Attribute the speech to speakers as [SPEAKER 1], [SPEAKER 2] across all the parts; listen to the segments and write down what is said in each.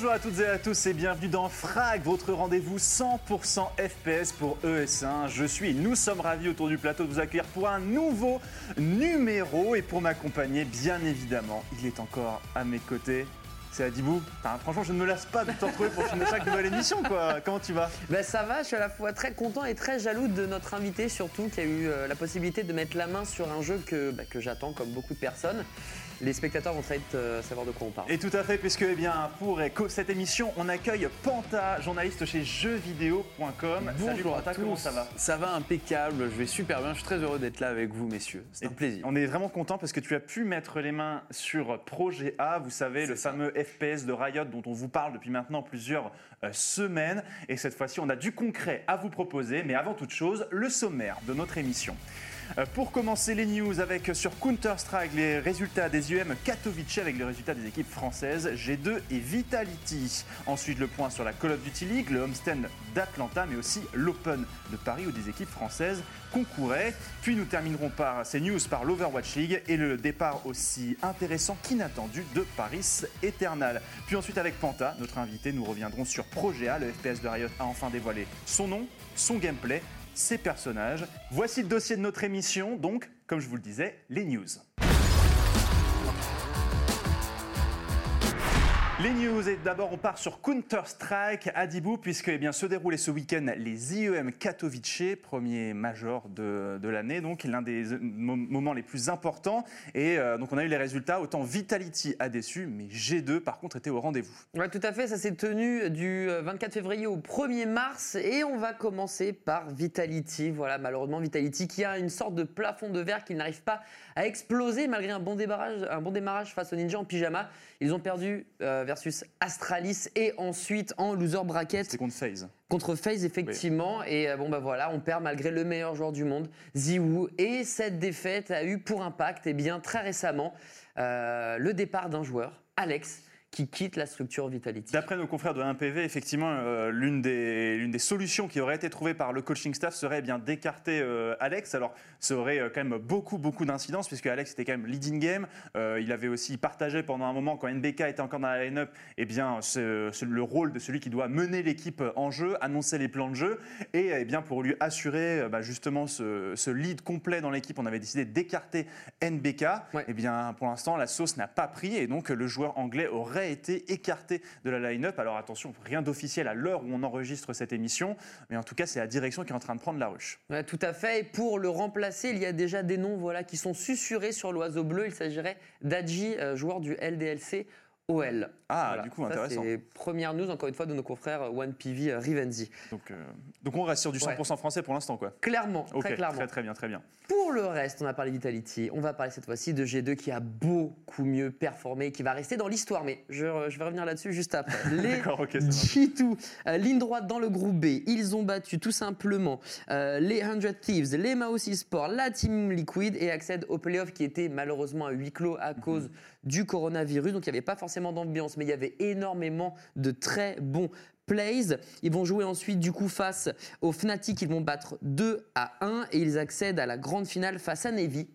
[SPEAKER 1] Bonjour à toutes et à tous et bienvenue dans Frag, votre rendez-vous 100% FPS pour ES1. Je suis, nous sommes ravis autour du plateau de vous accueillir pour un nouveau numéro et pour m'accompagner, bien évidemment, il est encore à mes côtés. C'est Adibou. Franchement, je ne me lasse pas de te retrouver pour finir chaque nouvelle émission. Quoi. Comment tu vas?
[SPEAKER 2] Ben ça va, je suis à la fois très content et très jaloux de notre invité, surtout qui a eu euh, la possibilité de mettre la main sur un jeu que, bah, que j'attends comme beaucoup de personnes. Les spectateurs vont très vite euh, savoir de quoi on parle.
[SPEAKER 1] Et tout à fait, puisque eh bien, pour cette émission, on accueille Panta, journaliste chez jeuxvideo.com. Salut
[SPEAKER 3] Bonjour
[SPEAKER 1] Panta,
[SPEAKER 3] à tous.
[SPEAKER 1] comment ça va?
[SPEAKER 3] Ça va impeccable, je vais super bien, je suis très heureux d'être là avec vous messieurs. C'est un plaisir.
[SPEAKER 1] On est vraiment content parce que tu as pu mettre les mains sur Projet A, vous savez, le
[SPEAKER 3] ça.
[SPEAKER 1] fameux FPS de Riot dont on vous parle depuis maintenant plusieurs euh, semaines. Et cette fois-ci, on a du concret à vous proposer. Mais avant toute chose, le sommaire de notre émission. Euh, Pour commencer les news avec euh, sur Counter-Strike les résultats des UM Katowice avec les résultats des équipes françaises G2 et Vitality. Ensuite le point sur la Call of Duty League, le homestand d'Atlanta mais aussi l'Open de Paris où des équipes françaises concouraient. Puis nous terminerons par ces news par l'Overwatch League et le départ aussi intéressant qu'inattendu de Paris Eternal. Puis ensuite avec Panta, notre invité, nous reviendrons sur Projet A, le FPS de Riot a enfin dévoilé son nom, son gameplay ses personnages. Voici le dossier de notre émission, donc, comme je vous le disais, les news. Les news, et d'abord on part sur Counter-Strike à Dibou, puisque eh bien, se déroulaient ce week-end les IEM Katowice, premier major de, de l'année, donc l'un des euh, mo- moments les plus importants. Et euh, donc on a eu les résultats, autant Vitality a déçu, mais G2 par contre était au rendez-vous.
[SPEAKER 2] Ouais, tout à fait, ça s'est tenu du euh, 24 février au 1er mars et on va commencer par Vitality. Voilà, malheureusement Vitality qui a une sorte de plafond de verre qu'il n'arrive pas à exploser malgré un bon démarrage, un bon démarrage face aux ninjas en pyjama. Ils ont perdu euh, versus Astralis et ensuite en loser bracket
[SPEAKER 1] C'était contre FaZe.
[SPEAKER 2] Contre FaZe, effectivement. Et euh, bon, bah voilà, on perd malgré le meilleur joueur du monde, Ziwoo. Et cette défaite a eu pour impact, eh bien, très récemment, euh, le départ d'un joueur, Alex, qui quitte la structure Vitality.
[SPEAKER 1] D'après nos confrères de 1PV, effectivement, euh, l'une des, l'une des solutions qui aurait été trouvée par le coaching staff serait eh bien d'écarter euh, Alex. Alors, ça aurait euh, quand même beaucoup, beaucoup d'incidences, puisque Alex était quand même leading game. Il avait aussi partagé pendant un moment, quand NBK était encore dans la line-up, eh bien, ce- ce- le rôle de celui qui doit mener l'équipe en jeu, annoncer les plans de jeu. Et eh bien, pour lui assurer bah, justement ce, ce lead complet dans l'équipe, on avait décidé d'écarter NBK.
[SPEAKER 2] Ouais.
[SPEAKER 1] Eh bien, pour l'instant, la sauce n'a pas pris, et donc le joueur anglais aurait été écarté de la line-up. Alors attention, rien d'officiel à l'heure où on enregistre cette émission, mais en tout cas, c'est la direction qui est en train de prendre la ruche.
[SPEAKER 2] Tout à fait. Et pour le remplacer, il y a déjà des noms voilà, qui sont susurrés sur l'oiseau bleu. Il s'agirait d'Adji, euh, joueur du LDLC OL.
[SPEAKER 1] Ah,
[SPEAKER 2] Voilà.
[SPEAKER 1] du coup,
[SPEAKER 2] Ça,
[SPEAKER 1] intéressant.
[SPEAKER 2] C'est première news, encore une fois, de nos confrères euh, OnePV euh, Rivenzi.
[SPEAKER 1] Donc, euh, donc on reste sur du 100% français pour l'instant, quoi.
[SPEAKER 2] Clairement, très clairement.
[SPEAKER 1] très très bien, très bien.
[SPEAKER 2] Pour le reste, on a parlé Vitality. On va parler cette fois-ci de G2 qui a beaucoup mieux performé qui va rester dans l'histoire. Mais je, je vais revenir là-dessus juste après. Les
[SPEAKER 1] D'accord, ok, ça marche.
[SPEAKER 2] G2, euh, ligne droite dans le groupe B. Ils ont battu tout simplement euh, les 100 Thieves, les Maus Sport, la Team Liquid et accèdent au playoff qui était malheureusement à huis clos à cause du coronavirus. Donc il n'y avait pas forcément d'ambiance, mais il y avait énormément de très bons plays. Ils vont jouer ensuite du coup face aux Fnatic, ils vont battre 2 à 1 et ils accèdent à la grande finale face à Navy.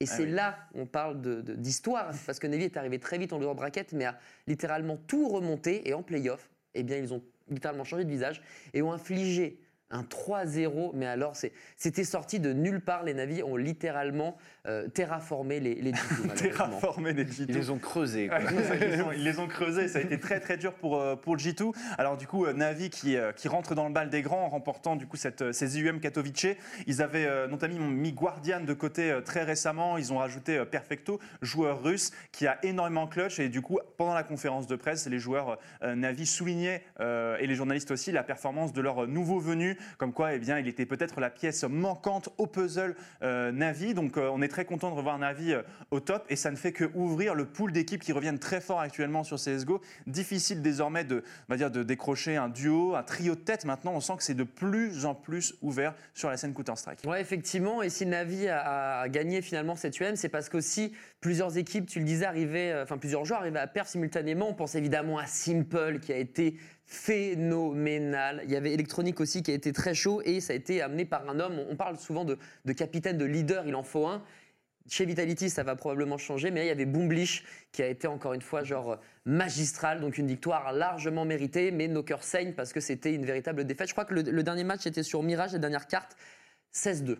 [SPEAKER 2] Et
[SPEAKER 1] Ah
[SPEAKER 2] c'est
[SPEAKER 1] oui.
[SPEAKER 2] là on parle de- de- d'histoire, parce que Navy est arrivé très vite en lower bracket, mais a littéralement tout remonté. Et en playoff, eh bien, ils ont littéralement changé de visage et ont infligé un 3-0. Mais alors, c'était sorti de nulle part. Les Navy ont littéralement euh, terraformé les, les G2, malheureusement.
[SPEAKER 1] Terraformer des G2.
[SPEAKER 3] Ils les ont creusés. quoi.
[SPEAKER 1] Ils, les ont, ils les ont creusés, ça a été très très dur pour, euh, pour le G2. Alors du coup, euh, Navi qui, qui rentre dans le bal des grands en remportant du coup cette, ces IUM Katowice. Ils avaient euh, notamment mis Guardian de côté euh, très récemment, ils ont rajouté euh, Perfecto, joueur russe qui a énormément clutch et du coup pendant la conférence de presse, les joueurs euh, Navi soulignaient euh, et les journalistes aussi la performance de leur nouveau venu, comme quoi eh bien, il était peut-être la pièce manquante au puzzle euh, Navi. Donc euh, on est très content de revoir Navi euh, au top et ça ne fait que ouvrir le pool d'équipes qui reviennent très fort actuellement sur CSGO. Difficile désormais de, on va dire, de décrocher un duo, un trio de tête. Maintenant, on sent que c'est de plus en plus ouvert sur la scène Counter-Strike.
[SPEAKER 2] Ouais, effectivement. Et si Navi a, a gagné finalement cette UM, c'est parce qu'aussi plusieurs équipes, tu le disais, arrivaient, enfin plusieurs joueurs arrivaient à perdre simultanément. On pense évidemment à Simple qui a été phénoménal. Il y avait Electronic aussi qui a été très chaud et ça a été amené par un homme. On parle souvent de, capitaine, de leader, il en faut un. Chez Vitality, ça va probablement changer, mais il y avait Boomblish qui a été encore une fois genre magistral, donc une victoire largement méritée, mais nos cœurs saignent parce que c'était une véritable défaite. Je crois que le dernier match était sur Mirage, la dernière carte, 16-2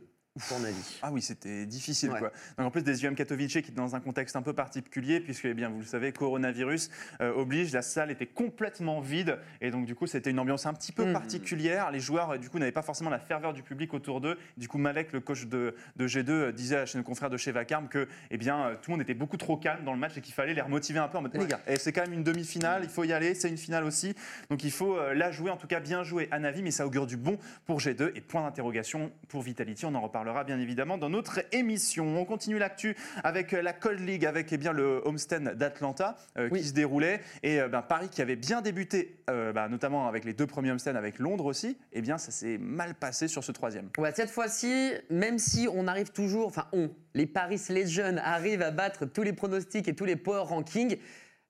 [SPEAKER 2] pour avis.
[SPEAKER 1] Ah oui, c'était difficile. Quoi. Donc en plus des UM Katowice qui est dans un contexte un peu particulier, puisque eh bien, vous le savez, coronavirus euh, oblige, la salle était complètement vide, et donc du coup c'était une ambiance un petit peu hmm. particulière. Les joueurs euh, du coup n'avaient pas forcément la ferveur du public autour d'eux. Du coup Malek, le coach de, de G2, euh, disait à nos confrères de chez Vacarme que eh bien, tout le monde était beaucoup trop calme dans le match et qu'il fallait les remotiver un peu en mode les gars, et c'est quand même une demi-finale, il faut y aller, c'est une finale aussi, donc il faut la jouer, en tout cas bien jouer à Navi, mais ça augure du bon pour G2 et point d'interrogation pour Vitality. On en reparlera bien évidemment dans notre émission. On continue l'actu avec euh, la Cold League, avec eh bien, le homestand d'Atlanta euh, qui se déroulait. Et euh, ben, Paris qui avait bien débuté, bah, notamment avec les deux premiers homestands avec Londres aussi, eh bien ça s'est mal passé sur ce troisième.
[SPEAKER 2] Ouais, cette fois-ci, même si on arrive toujours, enfin on, les Paris Legends arrivent à battre tous les pronostics et tous les power rankings,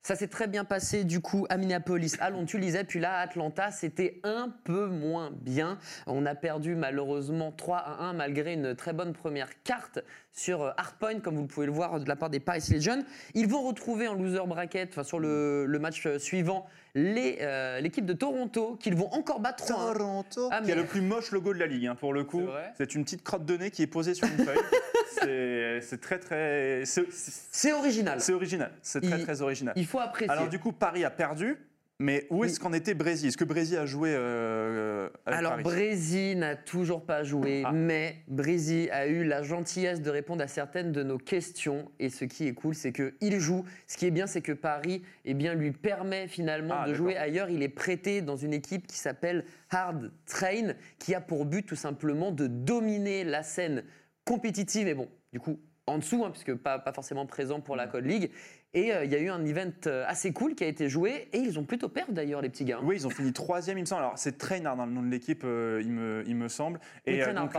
[SPEAKER 2] ça s'est très bien passé du coup à Minneapolis, à Londres, tu lisais, puis là à Atlanta, c'était un peu moins bien. On a perdu malheureusement 3 à 1 malgré une très bonne première carte sur euh, Hardpoint, comme vous pouvez le voir de la part des Paris Legion. Ils vont retrouver en loser bracket, enfin sur le, match euh, suivant, euh, l'équipe de Toronto, qu'ils vont encore battre
[SPEAKER 1] Toronto, ah, qui a le plus moche logo de la ligue, hein, pour le coup. C'est une petite crotte de nez qui est posée sur une feuille. c'est très très.
[SPEAKER 2] C'est original.
[SPEAKER 1] C'est original. C'est très très original.
[SPEAKER 2] Il faut apprécier.
[SPEAKER 1] Alors du coup, Paris a perdu. Mais où est-ce qu'en était Brésil? Est-ce que Brésil a joué euh,
[SPEAKER 2] Alors Brésil n'a toujours pas joué, ah. mais Brésil a eu la gentillesse de répondre à certaines de nos questions. Et ce qui est cool, c'est qu'il joue. Ce qui est bien, c'est que Paris eh bien, lui permet finalement ah, de jouer ailleurs. Il est prêté dans une équipe qui s'appelle Hard Train, qui a pour but tout simplement de dominer la scène compétitive et bon, du coup, en dessous, hein, puisque pas, pas, forcément présent pour la mm. Code League. Et euh, il y a eu un event euh, assez cool qui a été joué et ils ont plutôt perdu d'ailleurs les petits gars.
[SPEAKER 1] Oui, ils ont fini troisième il me semble. Alors c'est Trainard dans le nom de l'équipe, euh, il, me, il me semble. Et donc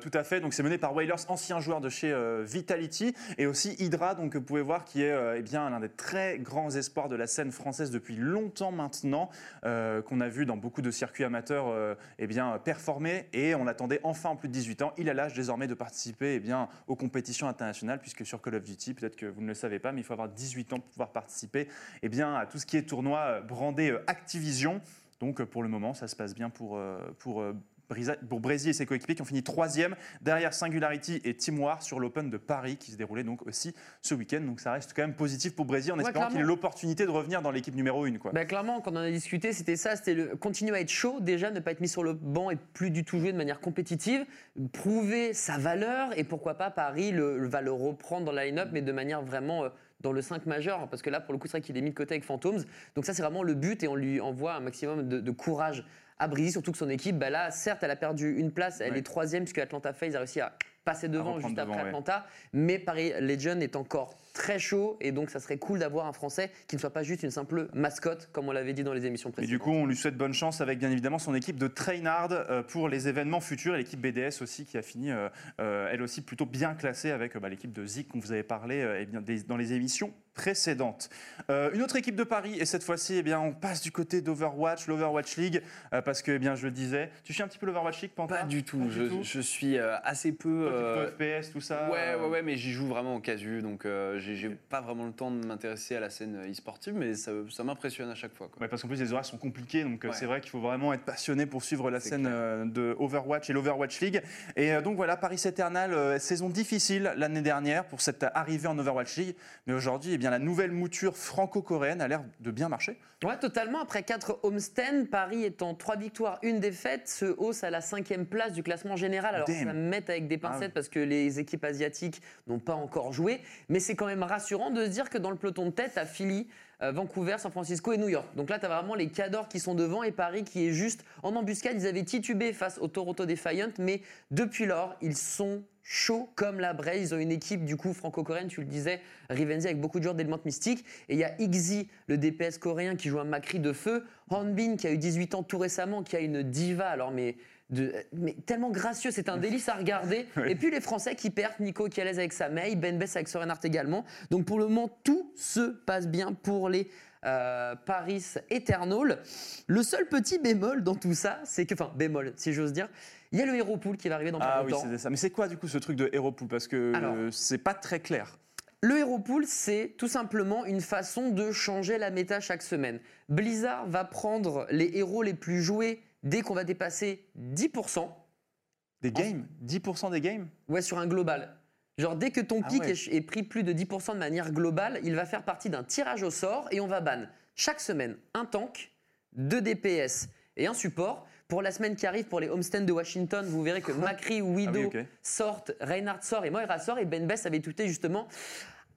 [SPEAKER 1] tout à fait. Donc c'est mené par Wailers, ancien joueur de chez Vitality, et aussi Hydra. Donc vous pouvez voir qui est eh bien l'un des très grands espoirs de la scène française depuis longtemps maintenant, qu'on a vu dans beaucoup de circuits amateurs eh bien performer. Et on attendait enfin en plus de 18 ans. Il a l'âge désormais de participer eh bien aux compétitions internationales, puisque sur Call of Duty, peut-être que vous ne le savez pas, mais il faut avoir 18 ans pour pouvoir participer eh bien, à tout ce qui est tournoi euh, brandé euh, Activision. Donc euh, pour le moment, ça se passe bien pour, pour pour Brésil et ses coéquipiers qui ont fini troisième derrière Singularity et Team War sur l'Open de Paris qui se déroulait donc aussi ce week-end. Donc ça reste quand même positif pour Brésil en espérant qu'il ait l'opportunité de revenir dans l'équipe numéro 1.
[SPEAKER 2] Bah, clairement, quand on en a discuté, c'était ça, c'était le... continuer à être chaud déjà, ne pas être mis sur le banc et plus du tout jouer de manière compétitive, prouver sa valeur et pourquoi pas Paris le, va le reprendre dans la line-up mais de manière vraiment... Euh, dans le 5 majeur, parce que là, pour le coup, c'est vrai qu'il est mis de côté avec Phantoms. Donc ça, c'est vraiment le but et on lui envoie un maximum de, de courage à Brésil, surtout que son équipe, bah là, certes, elle a perdu une place, elle est troisième, puisque Atlanta Phase a réussi à passer devant juste après Atlanta. Mais Paris Legion est encore très chaud et donc ça serait cool d'avoir un Français qui ne soit pas juste une simple mascotte comme on l'avait dit dans les émissions précédentes.
[SPEAKER 1] Et du coup, on lui souhaite bonne chance avec bien évidemment son équipe de Trainard euh, pour les événements futurs et l'équipe BDS aussi qui a fini euh, euh, elle aussi plutôt bien classée avec bah, l'équipe de Zik dont vous avez parlé et bien, dans les émissions précédentes. une autre équipe de Paris et cette fois-ci eh bien on passe du côté d'Overwatch, l'Overwatch League parce que eh bien je le disais, tu suis un petit peu l'Overwatch League
[SPEAKER 3] Panta Pas du tout, je, je, suis assez peu
[SPEAKER 1] FPS tout ça.
[SPEAKER 3] Ouais ouais ouais mais j'y joue vraiment au casu donc j'ai pas vraiment le temps de m'intéresser à la scène e-sportive, mais ça, m'impressionne à chaque fois.
[SPEAKER 1] Quoi. parce qu'en plus, les horaires sont compliqués, donc euh, c'est vrai qu'il faut vraiment être passionné pour suivre la scène euh, de Overwatch et l'Overwatch League. Et euh, donc voilà, Paris Eternal, saison difficile l'année dernière pour cette arrivée en Overwatch League, mais aujourd'hui, eh bien, la nouvelle mouture franco-coréenne a l'air de bien marcher.
[SPEAKER 2] Ouais, totalement. Après 4 homestands, Paris étant 3 victoires, une défaite, se hausse à la cinquième place du classement général. Alors ça me met avec des pincettes ah parce que les équipes asiatiques n'ont pas encore joué, mais c'est quand même rassurant de se dire que dans le peloton de tête, à Philly, euh, Vancouver, San Francisco et New York. Donc là, tu as vraiment les cadors qui sont devant et Paris qui est juste en embuscade. Ils avaient titubé face au Toronto Defiant, mais depuis lors, ils sont chauds comme la braise. Ils ont une équipe du coup franco-coréenne, tu le disais, Rivenzi avec beaucoup de joueurs d'éléments mystiques. Et il y a Ixi, le DPS coréen, qui joue un Macri de feu. Hanbin, qui a eu 18 ans tout récemment, qui a une diva. Alors, mais mais tellement gracieux, c'est un délice à regarder. Et puis les Français qui perdent, Nico qui est à l'aise avec sa May, Ben Bess avec Sorenart également. Donc pour le moment, tout se passe bien pour les euh, Paris Eternal. Le seul petit bémol dans tout ça, c'est que, enfin bémol si j'ose dire, Il y a le Hero Pool qui va arriver dans pas
[SPEAKER 1] Ah oui,
[SPEAKER 2] longtemps.
[SPEAKER 1] c'est ça. Mais c'est quoi du coup ce truc de Hero Pool? Parce que euh, c'est pas très clair.
[SPEAKER 2] Le Hero Pool, c'est tout simplement une façon de changer la méta chaque semaine. Blizzard va prendre les héros les plus joués dès qu'on va dépasser 10%,
[SPEAKER 1] Des games? 10% des games?
[SPEAKER 2] Ouais, sur un global. Genre, dès que ton
[SPEAKER 1] Ah
[SPEAKER 2] pic
[SPEAKER 1] ouais.
[SPEAKER 2] est, est pris plus de 10% de manière globale, il va faire partie d'un tirage au sort et on va ban chaque semaine un tank, deux DPS et un support. Pour la semaine qui arrive, pour les homestands de Washington, vous verrez que Macri, Widow
[SPEAKER 1] Ah oui, ok.
[SPEAKER 2] sortent, Reinhardt sort et Moira sort. Et Ben Bess avait tweeté justement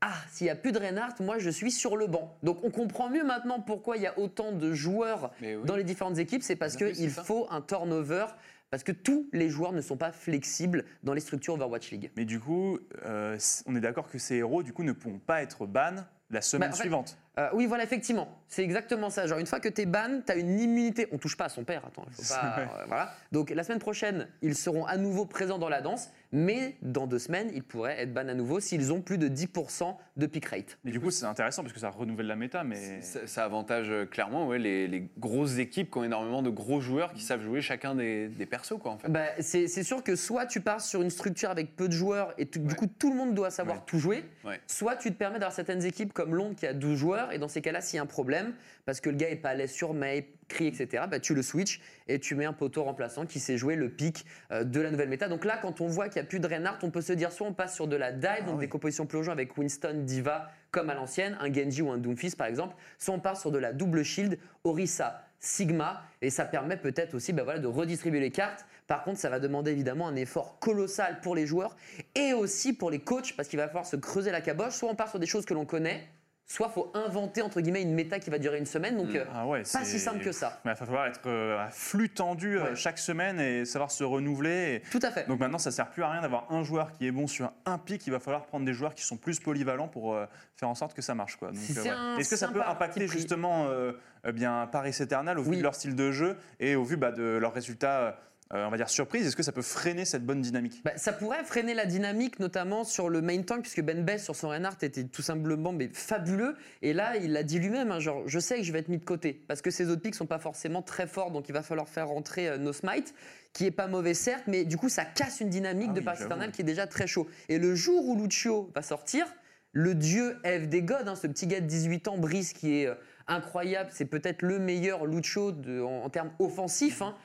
[SPEAKER 2] Ah, s'il n'y a plus de Reinhardt, moi je suis sur le banc. Donc on comprend mieux maintenant pourquoi il y a autant de joueurs
[SPEAKER 3] oui.
[SPEAKER 2] dans les différentes équipes. C'est parce
[SPEAKER 3] c'est
[SPEAKER 2] qu'il faut un turnover. Parce que tous les joueurs ne sont pas flexibles dans les structures Overwatch League.
[SPEAKER 1] Mais du coup, euh, on est d'accord que ces héros du coup ne pourront pas être ban la semaine
[SPEAKER 2] Bah, en fait,
[SPEAKER 1] suivante.
[SPEAKER 2] Euh, oui, voilà, effectivement. C'est exactement ça. Genre, une fois que tu es ban, tu as une immunité. On touche pas à son père, attends. il Faut pas,
[SPEAKER 1] Ouais.
[SPEAKER 2] euh, voilà. Donc, la semaine prochaine, ils seront à nouveau présents dans la danse, mais dans deux semaines, ils pourraient être ban à nouveau s'ils ont plus de 10% de pick rate.
[SPEAKER 1] Et du coup, c'est intéressant parce que ça renouvelle la méta, mais
[SPEAKER 3] Ça, ça avantage euh, clairement ouais, les, les grosses équipes qui ont énormément de gros joueurs qui savent jouer chacun des, des persos. Quoi, en fait.
[SPEAKER 2] Bah, c'est c'est sûr que soit tu pars sur une structure avec peu de joueurs et tu- du
[SPEAKER 3] Ouais.
[SPEAKER 2] coup tout le monde doit savoir
[SPEAKER 3] Ouais.
[SPEAKER 2] tout jouer,
[SPEAKER 3] Ouais.
[SPEAKER 2] soit tu te permets d'avoir certaines équipes comme Londres qui a 12 joueurs et dans ces cas-là, s'il y a un problème, parce que le gars est pas à l'aise sur May, crie, etc., bah, tu le switch et tu mets un poteau remplaçant qui sait jouer le pic euh, de la nouvelle méta. Donc là, quand on voit qu'il n'y a plus de Reinhardt, on peut se dire soit on passe sur de la dive, donc
[SPEAKER 1] oui.
[SPEAKER 2] des compositions plongeons avec Winston, Diva, comme à l'ancienne, un Genji ou un Doomfist par exemple, soit on part sur de la double shield, Orisa, Sigma, et ça permet peut-être aussi bah voilà, de redistribuer les cartes. Par contre, ça va demander évidemment un effort colossal pour les joueurs et aussi pour les coachs, parce qu'il va falloir se creuser la caboche. Soit on part sur des choses que l'on connaît, soit faut inventer entre guillemets une méta qui va durer une semaine. Donc,
[SPEAKER 3] Mm.
[SPEAKER 2] euh,
[SPEAKER 1] ah ouais,
[SPEAKER 2] pas si simple que ça.
[SPEAKER 1] Il va falloir être euh, à flux tendu euh,
[SPEAKER 2] Ouais.
[SPEAKER 1] chaque semaine et savoir se renouveler. Et-
[SPEAKER 2] Tout à fait.
[SPEAKER 1] Donc maintenant, ça sert plus à rien d'avoir un joueur qui est bon sur un pic. Il va falloir prendre des joueurs qui sont plus polyvalents pour faire en sorte que ça marche. quoi. Ouais. Est-ce que ça peut impacter justement euh, eh bien Paris Eternal au vu
[SPEAKER 2] Oui.
[SPEAKER 1] de leur style de jeu et au vu bah, de leurs résultats, euh, on va dire surprise Est-ce que ça peut freiner cette bonne dynamique?
[SPEAKER 2] Bah, ça pourrait freiner la dynamique, notamment sur le main tank, puisque Ben Bess sur son Reinhardt était tout simplement mais fabuleux. Et là, il l'a dit lui-même, hein, genre, je sais que je vais être mis de côté, parce que ces autres pics sont pas forcément très forts, donc il va falloir faire rentrer euh, No Smite, qui est pas mauvais certes, mais du coup, ça casse une dynamique
[SPEAKER 1] Ah
[SPEAKER 2] de
[SPEAKER 1] oui.
[SPEAKER 2] Eternal qui est déjà très chaud. Et le jour où Lucio va sortir, le dieu F des gods, hein, ce petit gars de 18 ans, Brice, qui est euh, incroyable, c'est peut-être le meilleur Lucio de- en, en termes offensifs, hein,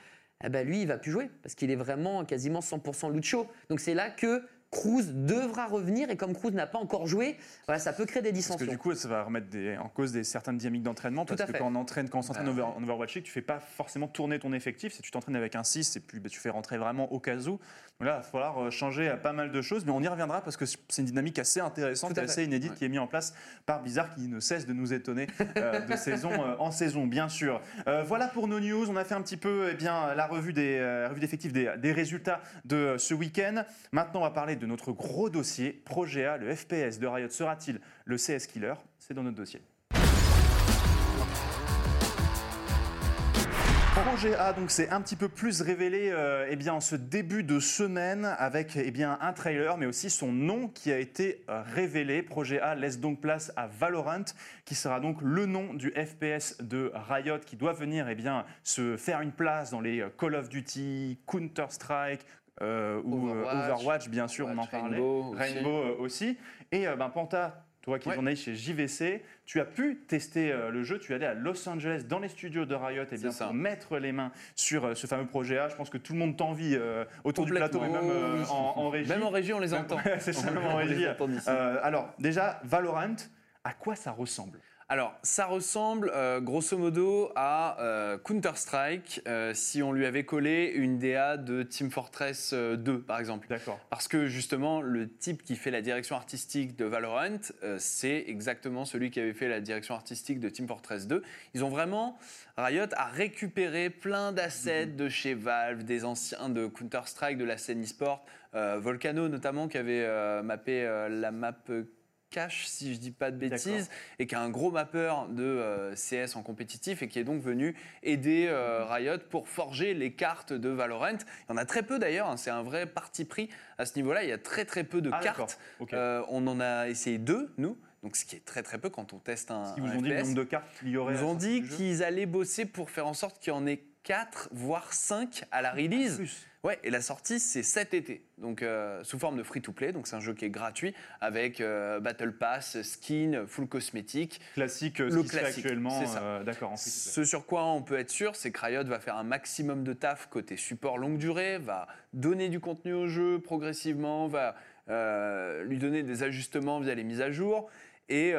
[SPEAKER 2] eh lui, il va plus jouer parce qu'il est vraiment quasiment 100% Lucho. Donc c'est là que Cruz devra revenir et comme Cruz n'a pas encore joué, voilà, ça peut créer des
[SPEAKER 1] Parce que
[SPEAKER 2] dissensions.
[SPEAKER 1] du coup, ça va remettre des- en cause des certaines dynamiques d'entraînement. Parce que quand on, entraîne, quand on s'entraîne
[SPEAKER 3] Ah,
[SPEAKER 1] over- en Overwatch League, tu fais pas forcément tourner ton effectif. Si tu t'entraînes avec un 6 et puis bah, tu fais rentrer vraiment au cas où. Donc là, il va falloir euh, changer à pas mal de choses. Mais on y reviendra parce que c'est une dynamique assez intéressante et
[SPEAKER 2] fait.
[SPEAKER 1] assez inédite
[SPEAKER 3] Ouais.
[SPEAKER 1] qui est mise en place par Blizzard qui ne cesse de nous étonner euh, de saison euh, en saison, bien sûr. Euh, voilà pour nos news. On a fait un petit peu eh bien, la revue des euh, revue d'effectifs des, des résultats de euh, ce week-end. Maintenant, on va parler de notre gros dossier. Projet A, le FPS de Riot sera-t-il le CS Killer? C'est dans notre dossier. Projet A, donc c'est un petit peu plus révélé euh, eh bien, en ce début de semaine avec eh bien, un trailer, mais aussi son nom qui a été euh, révélé. Projet A laisse donc place à Valorant, qui sera donc le nom du FPS de Riot, qui doit venir eh bien, se faire une place dans les euh, Call of Duty, Counter-Strike euh, ou euh,
[SPEAKER 3] Overwatch.
[SPEAKER 1] Overwatch, bien sûr, on en parlait.
[SPEAKER 3] Rainbow
[SPEAKER 1] euh, aussi. Et euh, ben, Panta, toi qui es
[SPEAKER 3] Ouais.
[SPEAKER 1] journaliste chez JVC, tu as pu tester euh, le jeu. Tu es allé à Los Angeles dans les studios de Riot et bien
[SPEAKER 3] C'est ça.
[SPEAKER 1] pour mettre les mains sur euh, ce fameux projet A. Je pense que tout le monde t'envie euh, autour du plateau, mais même en, en régie.
[SPEAKER 3] Même en régie, on les entend.
[SPEAKER 1] C'est ça, même en régie. alors, déjà, Valorant, à quoi ça ressemble?
[SPEAKER 3] Alors, ça ressemble euh, grosso modo à euh, Counter-Strike euh, si on lui avait collé une DA de Team Fortress euh, 2, par exemple.
[SPEAKER 1] D'accord.
[SPEAKER 3] Parce que justement, le type qui fait la direction artistique de Valorant, c'est exactement celui qui avait fait la direction artistique de Team Fortress 2. Ils ont vraiment, Riot a récupéré plein d'assets de chez Valve, des anciens de Counter-Strike, de la scène e-sport, Volcano notamment qui avait mappé la map Cache, si je dis pas de bêtises, et qui est un gros mappeur de euh, CS en compétitif et qui est donc venu aider euh, Riot pour forger les cartes de Valorant. Il y en a très peu d'ailleurs, hein, c'est un vrai parti pris à ce niveau-là. Il y a très très peu de
[SPEAKER 1] Ah,
[SPEAKER 3] cartes. Euh, on en a essayé deux, nous, donc ce qui est très très peu quand on teste un,
[SPEAKER 1] Ils vous
[SPEAKER 3] un
[SPEAKER 1] ont dit le nombre de cartes qu'il y aurait
[SPEAKER 3] Ils ont dit qu'ils allaient bosser pour faire en sorte qu'il y en ait 4 voire 5 à la release.
[SPEAKER 1] Plus.
[SPEAKER 3] Ouais, et la sortie, c'est cet été, donc euh, sous forme de free-to-play. Donc c'est un jeu qui est gratuit avec euh, Battle Pass, skin, full cosmétique.
[SPEAKER 1] Classique, euh, ce
[SPEAKER 3] Le
[SPEAKER 1] qui se fait
[SPEAKER 3] classique,
[SPEAKER 1] actuellement. euh, D'accord.
[SPEAKER 3] Ce sur quoi on peut être sûr, c'est que Riot va faire un maximum de taf côté support longue durée, va donner du contenu au jeu progressivement, va lui donner des ajustements via les mises à jour et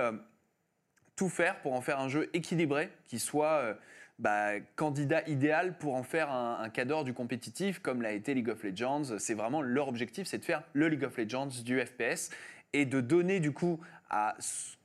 [SPEAKER 3] tout faire pour en faire un jeu équilibré qui soit bah, candidat idéal pour en faire un, un cadre du compétitif comme l'a été League of Legends. C'est vraiment leur objectif, c'est de faire le League of Legends du FPS et de donner du coup à ce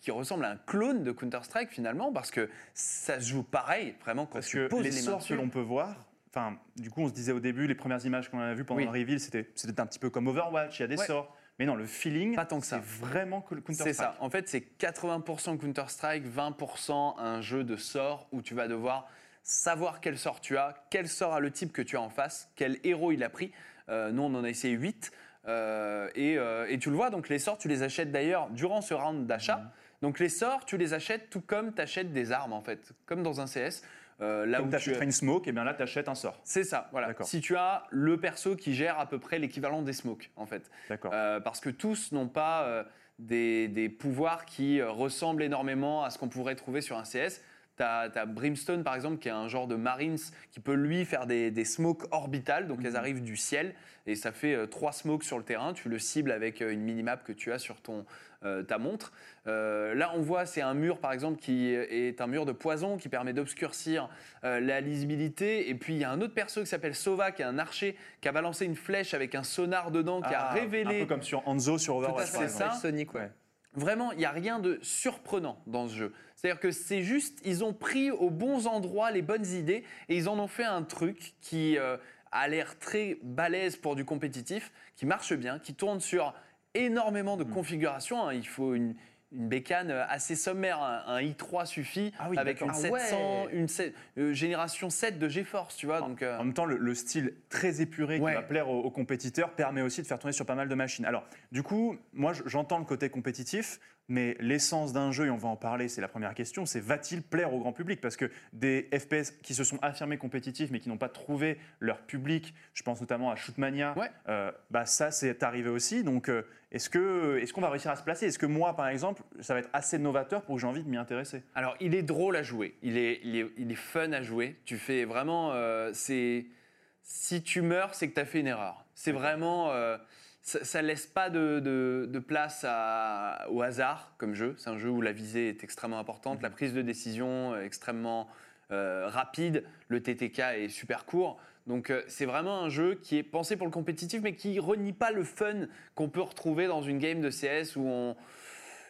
[SPEAKER 3] qui ressemble à un clone de Counter-Strike finalement parce que ça se joue pareil vraiment quand
[SPEAKER 1] Parce
[SPEAKER 3] tu
[SPEAKER 1] que
[SPEAKER 3] poses
[SPEAKER 1] les sorts que l'on peut voir, enfin, du coup, on se disait au début, les premières images qu'on a vues pendant
[SPEAKER 3] Oui.
[SPEAKER 1] le reveal, c'était c'était un petit peu comme Overwatch, il y a des
[SPEAKER 3] Ouais.
[SPEAKER 1] sorts. Mais non, le feeling,
[SPEAKER 3] Pas tant que ça.
[SPEAKER 1] c'est vraiment que le Counter-Strike.
[SPEAKER 3] C'est ça. En fait, c'est 80% Counter-Strike, 20% un jeu de sorts où tu vas devoir savoir quel sort tu as, quel sort a le type que tu as en face, quel héros il a pris. Euh, nous, on en a essayé 8. Euh, et, euh, et tu le vois, donc les sorts, tu les achètes d'ailleurs durant ce round d'achat.
[SPEAKER 1] Mhm.
[SPEAKER 3] Donc les sorts, tu les achètes tout comme tu achètes des armes, en fait, comme dans un CS. Euh, là
[SPEAKER 1] Comme
[SPEAKER 3] où
[SPEAKER 1] tu une smoke, et bien là, tu achètes un sort.
[SPEAKER 3] C'est ça, voilà. Si tu as le perso qui gère à peu près l'équivalent des smokes, en fait.
[SPEAKER 1] D'accord.
[SPEAKER 3] Euh, parce que tous n'ont pas euh, des, des pouvoirs qui ressemblent énormément à ce qu'on pourrait trouver sur un CS. Tu as, Brimstone, par exemple, qui est un genre de Marines qui peut, lui, faire des, des smokes orbitales. Donc,
[SPEAKER 1] Mhm.
[SPEAKER 3] elles arrivent du ciel et ça fait trois smokes sur le terrain. Tu le cibles avec une minimap que tu as sur ton, euh, ta montre. Euh, là, on voit, c'est un mur, par exemple, qui est un mur de poison qui permet d'obscurcir euh, la lisibilité. Et puis, il y a un autre perso qui s'appelle Sova, qui est un archer, qui a balancé une flèche avec un sonar dedans, qui a
[SPEAKER 1] Ah,
[SPEAKER 3] révélé
[SPEAKER 1] Un peu comme sur Hanzo sur Overwatch.
[SPEAKER 3] c'est
[SPEAKER 1] exemple.
[SPEAKER 3] ça.
[SPEAKER 2] Sonic, ouais.
[SPEAKER 1] Ouais.
[SPEAKER 3] Vraiment, il n'y a rien de surprenant dans ce jeu. C'est-à-dire que c'est juste, ils ont pris aux bons endroits les bonnes idées et ils en ont fait un truc qui euh, a l'air très balèze pour du compétitif, qui marche bien, qui tourne sur énormément de configurations. hein. Il faut une, une bécane assez sommaire, un, un i3 suffit,
[SPEAKER 1] Ah oui,
[SPEAKER 3] avec une
[SPEAKER 1] d'accord.
[SPEAKER 2] Ah ouais.
[SPEAKER 3] 700, une euh, génération 7 de GeForce, tu vois. Donc, euh,
[SPEAKER 1] En même temps, le, le style très épuré
[SPEAKER 3] Ouais.
[SPEAKER 1] qui va plaire aux, aux compétiteurs permet aussi de faire tourner sur pas mal de machines. Alors, du coup, moi, je- j'entends le côté compétitif, mais l'essence d'un jeu, et on va en parler, c'est la première question, c'est va-t-il plaire au grand public? Parce que des FPS qui se sont affirmés compétitifs, mais qui n'ont pas trouvé leur public, je pense notamment à Shootmania,
[SPEAKER 3] Ouais.
[SPEAKER 1] euh, bah ça, c'est arrivé aussi. Donc, euh, est-ce que est-ce qu'on va réussir à se placer? Est-ce que moi, par exemple, ça va être assez novateur pour que j'ai envie de m'y intéresser?
[SPEAKER 3] Alors, il est drôle à jouer. Il est, il est, il est fun à jouer. Tu fais vraiment. euh, c'est si tu meurs, c'est que tu as fait une erreur. C'est vraiment. Euh, ça ne laisse pas de, de- de place à- au hasard comme jeu. C'est un jeu où la visée est extrêmement importante, la prise de décision est extrêmement euh, rapide, le TTK est super court. Donc euh, c'est vraiment un jeu qui est pensé pour le compétitif, mais qui renie pas le fun qu'on peut retrouver dans une game de CS où on,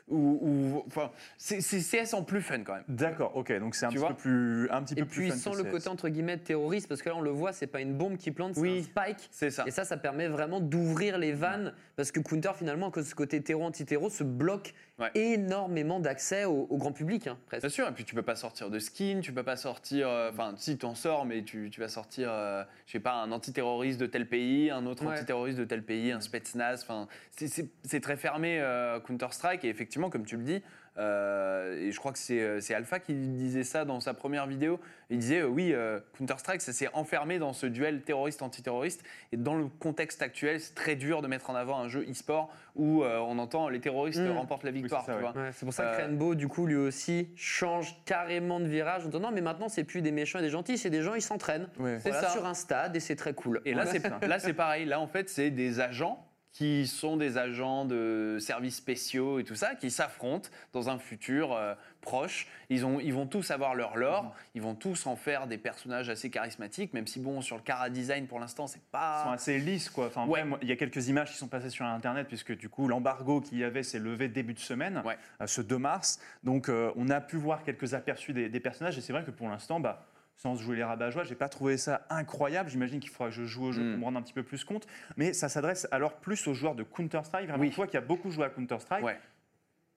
[SPEAKER 3] où- enfin, CS en plus fun quand même.
[SPEAKER 1] D'accord, ok, donc c'est un
[SPEAKER 3] Tu
[SPEAKER 1] petit peu plus un petit
[SPEAKER 2] Et
[SPEAKER 1] peu plus
[SPEAKER 2] puis
[SPEAKER 1] fun
[SPEAKER 2] sans le
[SPEAKER 1] CS.
[SPEAKER 2] côté entre guillemets terroriste, parce que là on le voit, c'est pas une bombe qui plante, c'est
[SPEAKER 3] Oui.
[SPEAKER 2] un spike.
[SPEAKER 3] C'est ça.
[SPEAKER 2] Et ça, ça permet vraiment d'ouvrir les vannes, parce que Counter, finalement, à cause de ce côté terreau-anti-terreau, se bloque
[SPEAKER 3] Ouais.
[SPEAKER 2] énormément d'accès au, au grand public, hein, presque.
[SPEAKER 3] Bien sûr, et puis tu peux pas sortir de skin, tu peux pas sortir. euh, Enfin, si tu en sors, mais tu, tu vas sortir, euh, je sais pas, un antiterroriste de tel pays, un autre
[SPEAKER 2] Ouais.
[SPEAKER 3] antiterroriste de tel pays, un Spetsnaz. Enfin, c'est très fermé euh, Counter-Strike, et effectivement, comme tu le dis, euh, et je crois que c'est euh, Alpha qui disait ça dans sa première vidéo. Il disait euh, oui, euh, Counter-Strike, ça s'est enfermé dans ce duel terroriste-antiterroriste, et dans le contexte actuel, c'est très dur de mettre en avant un jeu e-sport où euh, on entend les terroristes
[SPEAKER 2] Mm.
[SPEAKER 3] remportent la victoire.
[SPEAKER 1] c'est ouais.
[SPEAKER 2] Ouais, pour ça que
[SPEAKER 3] Euh,
[SPEAKER 2] Rainbow, du coup, lui aussi, change carrément de virage en disant non, mais maintenant, c'est plus des méchants et des gentils, c'est des gens, ils s'entraînent.
[SPEAKER 1] Ouais.
[SPEAKER 2] Voilà, sur un stade et c'est très cool.
[SPEAKER 3] Et là,
[SPEAKER 2] Ouais.
[SPEAKER 3] c'est là, c'est pareil. Là, en fait, c'est des agents qui sont des agents de services spéciaux et tout ça, qui s'affrontent dans un futur euh, proche. Ils, ont, ils vont tous avoir leur lore, ils vont tous en faire des personnages assez charismatiques, même si, bon, sur le cara design, pour l'instant, c'est
[SPEAKER 1] Ils sont
[SPEAKER 3] pas...
[SPEAKER 1] assez lisses, quoi. Enfin,
[SPEAKER 3] Ouais.
[SPEAKER 1] il y a quelques images qui sont passées sur Internet, puisque du coup, l'embargo qu'il y avait s'est levé début de semaine,
[SPEAKER 3] Ouais.
[SPEAKER 1] euh, ce 2 mars. Donc, euh, on a pu voir quelques aperçus des, des personnages, et c'est vrai que pour l'instant, bah, sans jouer les rabat-joie, j'ai pas trouvé ça incroyable. J'imagine qu'il faudra que je joue au jeu
[SPEAKER 3] Mm.
[SPEAKER 1] pour me rendre un petit peu plus compte. Mais ça s'adresse alors plus aux joueurs de Counter-Strike. Vraiment,
[SPEAKER 3] Oui.
[SPEAKER 1] toi qui as beaucoup joué à Counter-Strike,
[SPEAKER 3] Ouais.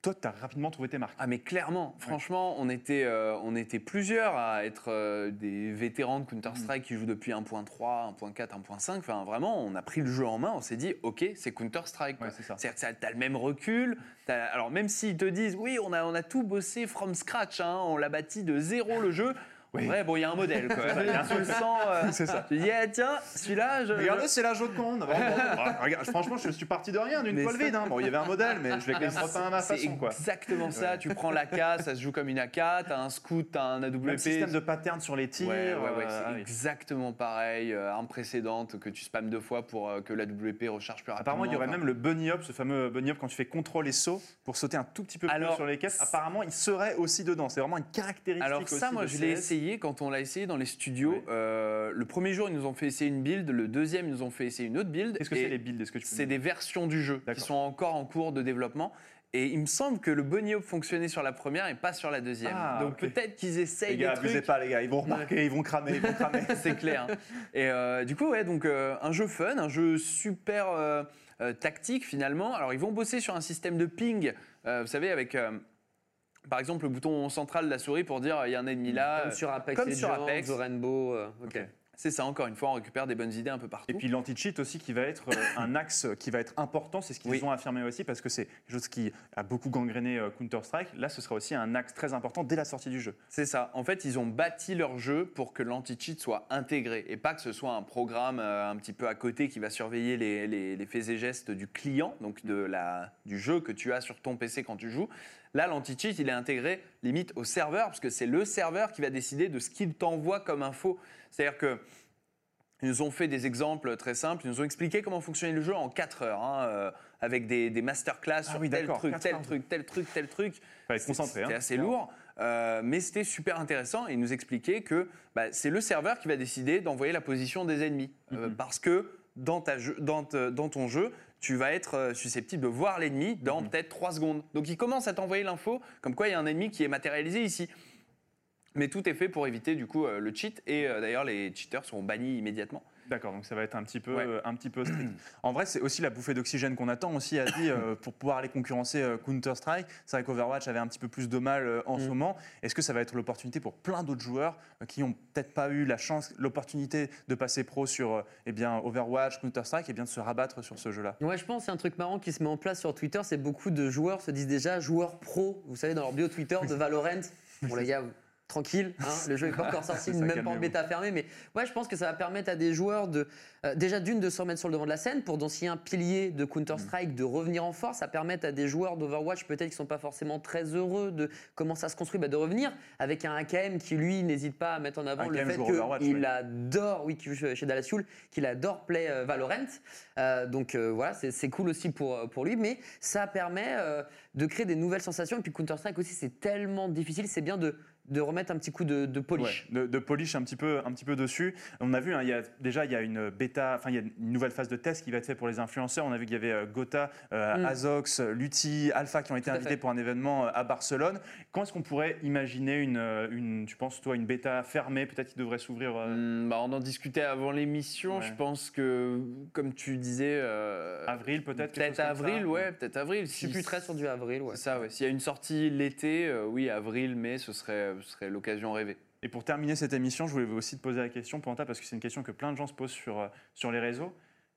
[SPEAKER 1] toi, tu as rapidement trouvé tes marques.
[SPEAKER 3] Ah mais clairement, franchement, on était, euh, on était plusieurs à être euh, des vétérans de Counter-Strike qui jouent depuis 1.3, 1.4, 1.5. Enfin vraiment, on a pris le jeu en main, on s'est dit, ok, c'est Counter-Strike.
[SPEAKER 1] Ouais, c'est ça.
[SPEAKER 3] C'est-à-dire que tu as le même recul. Alors même s'ils te disent, oui, on a, on a tout bossé from scratch, hein, on l'a bâti de zéro le jeu.
[SPEAKER 1] Oui.
[SPEAKER 3] Ouais, bon, il y a un modèle, quoi. tu le sens. euh,
[SPEAKER 1] C'est ça.
[SPEAKER 3] Tu dis, eh, tiens, celui-là, je.
[SPEAKER 1] Regardez, c'est la Joconde. Bon, bon, bah, franchement, je suis parti de rien, d'une
[SPEAKER 3] ça-
[SPEAKER 1] vide. hein. Bon, il y avait un modèle, mais je l'ai quand même repeint à ma façon, quoi.
[SPEAKER 3] exactement ça. Tu prends l'AK, ça se joue comme une AK. T'as un scout, t'as un AWP.
[SPEAKER 1] Même système de pattern sur les tirs.
[SPEAKER 3] Ouais, ouais, ouais,
[SPEAKER 1] euh,
[SPEAKER 3] c'est
[SPEAKER 1] ah oui.
[SPEAKER 3] exactement pareil. euh, arme précédente que tu spammes deux fois pour euh, que la WP recharge plus rapidement.
[SPEAKER 1] Apparemment, il y aurait
[SPEAKER 3] Enfin,
[SPEAKER 1] même le bunny hop, ce fameux bunny hop quand tu fais contrôle et saut pour sauter un tout petit peu plus
[SPEAKER 3] Alors,
[SPEAKER 1] sur les caisses. Apparemment, il serait aussi dedans. C'est vraiment une caractéristique.
[SPEAKER 3] Alors ça,
[SPEAKER 1] aussi
[SPEAKER 3] moi,
[SPEAKER 1] de
[SPEAKER 3] je l'ai
[SPEAKER 1] CS.
[SPEAKER 3] Essayé quand on l'a essayé dans les studios.
[SPEAKER 1] Ouais.
[SPEAKER 3] Euh, le premier jour, ils nous ont fait essayer une build. Le deuxième, ils nous ont fait essayer une autre build.
[SPEAKER 1] Qu'est-ce que c'est les builds
[SPEAKER 3] C'est
[SPEAKER 1] nous-
[SPEAKER 3] des versions du jeu qui sont encore en cours de développement. Et il me semble que le bunny hop fonctionnait sur la première et pas sur la deuxième.
[SPEAKER 1] Ah,
[SPEAKER 3] Donc peut-être qu'ils
[SPEAKER 1] Les
[SPEAKER 3] essayent
[SPEAKER 1] gars,
[SPEAKER 3] des
[SPEAKER 1] abusez pas, les gars. Ils vont remarquer, ils vont cramer, ils vont cramer.
[SPEAKER 3] c'est clair. Et euh, du coup, ouais, donc euh, un jeu fun, un jeu super euh, tactique finalement. Alors ils vont bosser sur un système de ping, vous savez, avec par exemple le bouton central de la souris pour dire il y a un ennemi là.
[SPEAKER 2] Comme sur Apex
[SPEAKER 3] comme sur Apex.
[SPEAKER 2] Rainbow. euh.
[SPEAKER 3] C'est ça, encore une fois, on récupère des bonnes idées un peu partout.
[SPEAKER 1] Et puis l'anti-cheat aussi qui va être euh, un axe qui va être important, c'est ce qu'ils
[SPEAKER 3] Oui.
[SPEAKER 1] ont affirmé aussi parce que c'est quelque chose qui a beaucoup gangréné euh, Counter-Strike. Là, ce sera aussi un axe très important dès la sortie du jeu.
[SPEAKER 3] C'est ça. En fait, ils ont bâti leur jeu pour que l'anti-cheat soit intégré et pas que ce soit un programme euh, un petit peu à côté qui va surveiller les, les- les faits et gestes du client, donc de la, du jeu que tu as sur ton PC quand tu joues. Là, l'anti-cheat, il est intégré limite au serveur parce que c'est le serveur qui va décider de ce qu'il t'envoie comme info. C'est-à-dire que ils nous ont fait des exemples très simples, ils nous ont expliqué comment fonctionnait le jeu en 4 heures, hein, euh, avec des, des masterclass
[SPEAKER 1] Ah
[SPEAKER 3] sur
[SPEAKER 1] oui,
[SPEAKER 3] tel truc, tel
[SPEAKER 1] heures.
[SPEAKER 3] truc, tel truc, tel truc.
[SPEAKER 1] Être concentré.
[SPEAKER 3] C'était
[SPEAKER 1] hein.
[SPEAKER 3] assez lourd, euh, mais c'était super intéressant. Et il nous expliquait que bah, c'est le serveur qui va décider d'envoyer la position des ennemis. Euh,
[SPEAKER 1] Mhm.
[SPEAKER 3] parce que dans, ta jeu- dans, te- dans ton jeu, tu vas être susceptible de voir l'ennemi dans
[SPEAKER 1] Mhm.
[SPEAKER 3] peut-être 3 secondes. Donc il commence à t'envoyer l'info comme quoi il y a un ennemi qui est matérialisé ici. Mais tout est fait pour éviter du coup euh, le cheat. Et euh, d'ailleurs, les cheaters seront bannis immédiatement.
[SPEAKER 1] D'accord, donc ça va être un petit peu,
[SPEAKER 3] Ouais.
[SPEAKER 1] euh, un petit peu strict. En vrai, c'est aussi la bouffée d'oxygène qu'on attend aussi, a dit, euh, pour pouvoir aller concurrencer euh, Counter-Strike. C'est vrai qu'Overwatch avait un petit peu plus de mal euh, en ce
[SPEAKER 2] Mm.
[SPEAKER 1] moment. Est-ce que ça va être l'opportunité pour plein d'autres joueurs euh, qui n'ont peut-être pas eu la chance, l'opportunité de passer pro sur euh, eh bien, Overwatch, Counter-Strike, et bien de se rabattre sur ce jeu-là?
[SPEAKER 2] Ouais, je pense que c'est un truc marrant qui se met en place sur Twitter, c'est beaucoup de joueurs se disent déjà joueurs pro, vous savez, dans leur bio Twitter de Valorant. Bon, les gars, vous- tranquille, hein, le jeu n'est pas encore sorti, même pas en bêta fermée, mais ouais, je pense que ça va permettre à des joueurs de, euh, déjà d'une, de se remettre sur le devant de la scène, pour d'anciens piliers de Counter-Strike de revenir en force, ça permet à des joueurs d'Overwatch peut-être qui sont pas forcément très heureux de comment ça se construit, bah, de revenir avec un AKM qui lui n'hésite pas à mettre en avant le fait qu'il
[SPEAKER 1] ouais.
[SPEAKER 2] adore, oui, qui joue chez Dallas qu'il adore play euh, Valorant. Euh, donc euh, voilà, c'est cool aussi pour, pour lui, mais ça permet de créer des nouvelles sensations. Et puis Counter-Strike aussi, c'est tellement difficile, c'est bien de, de remettre un petit coup de, de polish.
[SPEAKER 1] Ouais, de, de polish un petit peu, un petit peu dessus. On a vu, hein, il y a, déjà, il y a une bêta, enfin, il y a une nouvelle phase de test qui va être faite pour les influenceurs. On a vu qu'il y avait euh, Gotha, euh,
[SPEAKER 2] Mm.
[SPEAKER 1] Azox, Lutti, Alpha qui ont été invités
[SPEAKER 2] fait.
[SPEAKER 1] pour un événement euh, à Barcelone. Quand est-ce qu'on pourrait imaginer une, euh, une, tu penses, toi, une bêta fermée, peut-être qui devrait s'ouvrir euh,
[SPEAKER 3] Hmm, bah, on en discutait avant l'émission.
[SPEAKER 1] Ouais.
[SPEAKER 3] Je pense que, comme tu disais, euh,
[SPEAKER 1] avril, peut-être
[SPEAKER 3] peut-être avril,
[SPEAKER 1] ça
[SPEAKER 3] ouais, peut-être avril.
[SPEAKER 2] Je suis plus très sur du avril, ouais.
[SPEAKER 3] Ça, ouais. S'il y a une sortie l'été, euh, oui, avril, mai, ce serait, serait l'occasion rêvée.
[SPEAKER 1] Et pour terminer cette émission, je voulais aussi te poser la question, Panta, parce que c'est une question que plein de gens se posent sur, euh, sur les réseaux.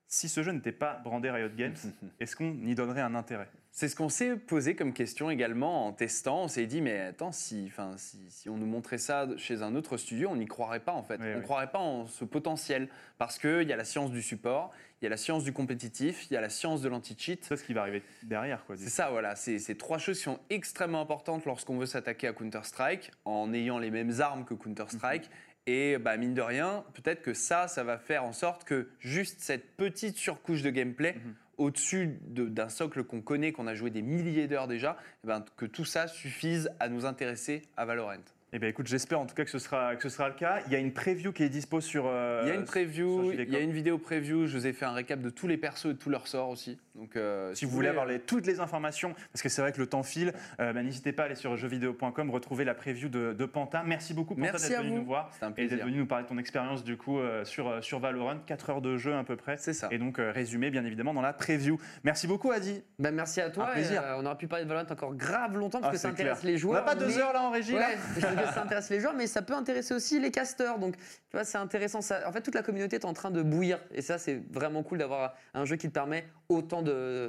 [SPEAKER 1] Si ce jeu n'était pas brandé Riot Games, est-ce qu'on y donnerait un intérêt?
[SPEAKER 3] C'est ce qu'on s'est posé comme question également en testant. On s'est dit, mais attends, si, enfin, si, si on nous montrait ça chez un autre studio, on n'y croirait pas en fait.
[SPEAKER 1] Oui,
[SPEAKER 3] on ne
[SPEAKER 1] oui.
[SPEAKER 3] croirait pas en ce potentiel. Parce qu'il y a la science du support, il y a la science du compétitif, il y a la science de l'anti-cheat.
[SPEAKER 1] C'est ce qui va arriver derrière, quoi.
[SPEAKER 3] C'est ça, voilà. C'est trois choses qui sont extrêmement importantes lorsqu'on veut s'attaquer à Counter-Strike en ayant les mêmes armes que Counter-Strike. Et bah, mine de rien, peut-être que ça, ça va faire en sorte que juste cette petite surcouche de gameplay
[SPEAKER 1] Mhm.
[SPEAKER 3] Au-dessus de- d'un socle qu'on connaît, qu'on a joué des milliers d'heures déjà, eh ben, que tout ça suffise à nous intéresser à Valorant.
[SPEAKER 1] Eh bien, écoute, j'espère en tout cas que ce sera, que ce sera le cas. Il y a une preview qui est dispo sur. euh,
[SPEAKER 3] Il y a une preview, il y a une vidéo preview, je vous ai fait un récap de tous les persos et de tous leurs sorts aussi. Donc, euh,
[SPEAKER 1] Si vous voulez avoir les- toutes les informations, parce que c'est vrai que le temps file, euh, bah, n'hésitez pas à aller sur jeuxvideo.com, retrouver la preview de, de Panta. Merci beaucoup, Panta,
[SPEAKER 3] Merci
[SPEAKER 1] d'être venu
[SPEAKER 3] vous.
[SPEAKER 1] nous voir
[SPEAKER 3] un
[SPEAKER 1] et d'être venu nous parler de ton expérience du coup sur, sur Valorant. 4 heures de jeu à peu près.
[SPEAKER 3] C'est ça.
[SPEAKER 1] Et donc résumé bien évidemment dans la preview. Merci beaucoup, Adi.
[SPEAKER 2] Bah, merci à toi.
[SPEAKER 1] Un plaisir.
[SPEAKER 2] on aurait pu parler de Valorant encore grave longtemps parce
[SPEAKER 1] Ah,
[SPEAKER 2] que ça intéresse
[SPEAKER 1] clair.
[SPEAKER 2] les
[SPEAKER 1] On
[SPEAKER 2] joueurs.
[SPEAKER 1] n'a pas deux
[SPEAKER 2] mais-
[SPEAKER 1] heures là en régie là
[SPEAKER 2] que ça intéresse les joueurs, mais ça peut intéresser aussi les casteurs. Donc, tu vois, c'est intéressant. Ça, en fait, toute la communauté est en train de bouillir. Et ça, c'est vraiment cool d'avoir un jeu qui te permet autant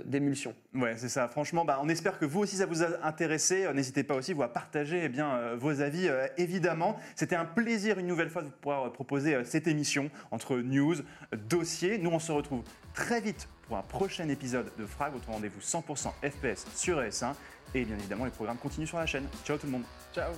[SPEAKER 2] d'émulsion.
[SPEAKER 1] Ouais, c'est ça. Franchement, bah, on espère que vous aussi ça vous a intéressé. Euh, N'hésitez pas aussi vous à partager eh bien, euh, vos avis, euh, évidemment. C'était un plaisir une nouvelle fois de pouvoir proposer euh, cette émission entre news, dossiers. Nous, on se retrouve très vite pour un prochain épisode de Frag, votre rendez-vous 100% FPS sur ES1. Et bien évidemment, les programmes continuent sur la chaîne. Ciao tout le monde.
[SPEAKER 3] Ciao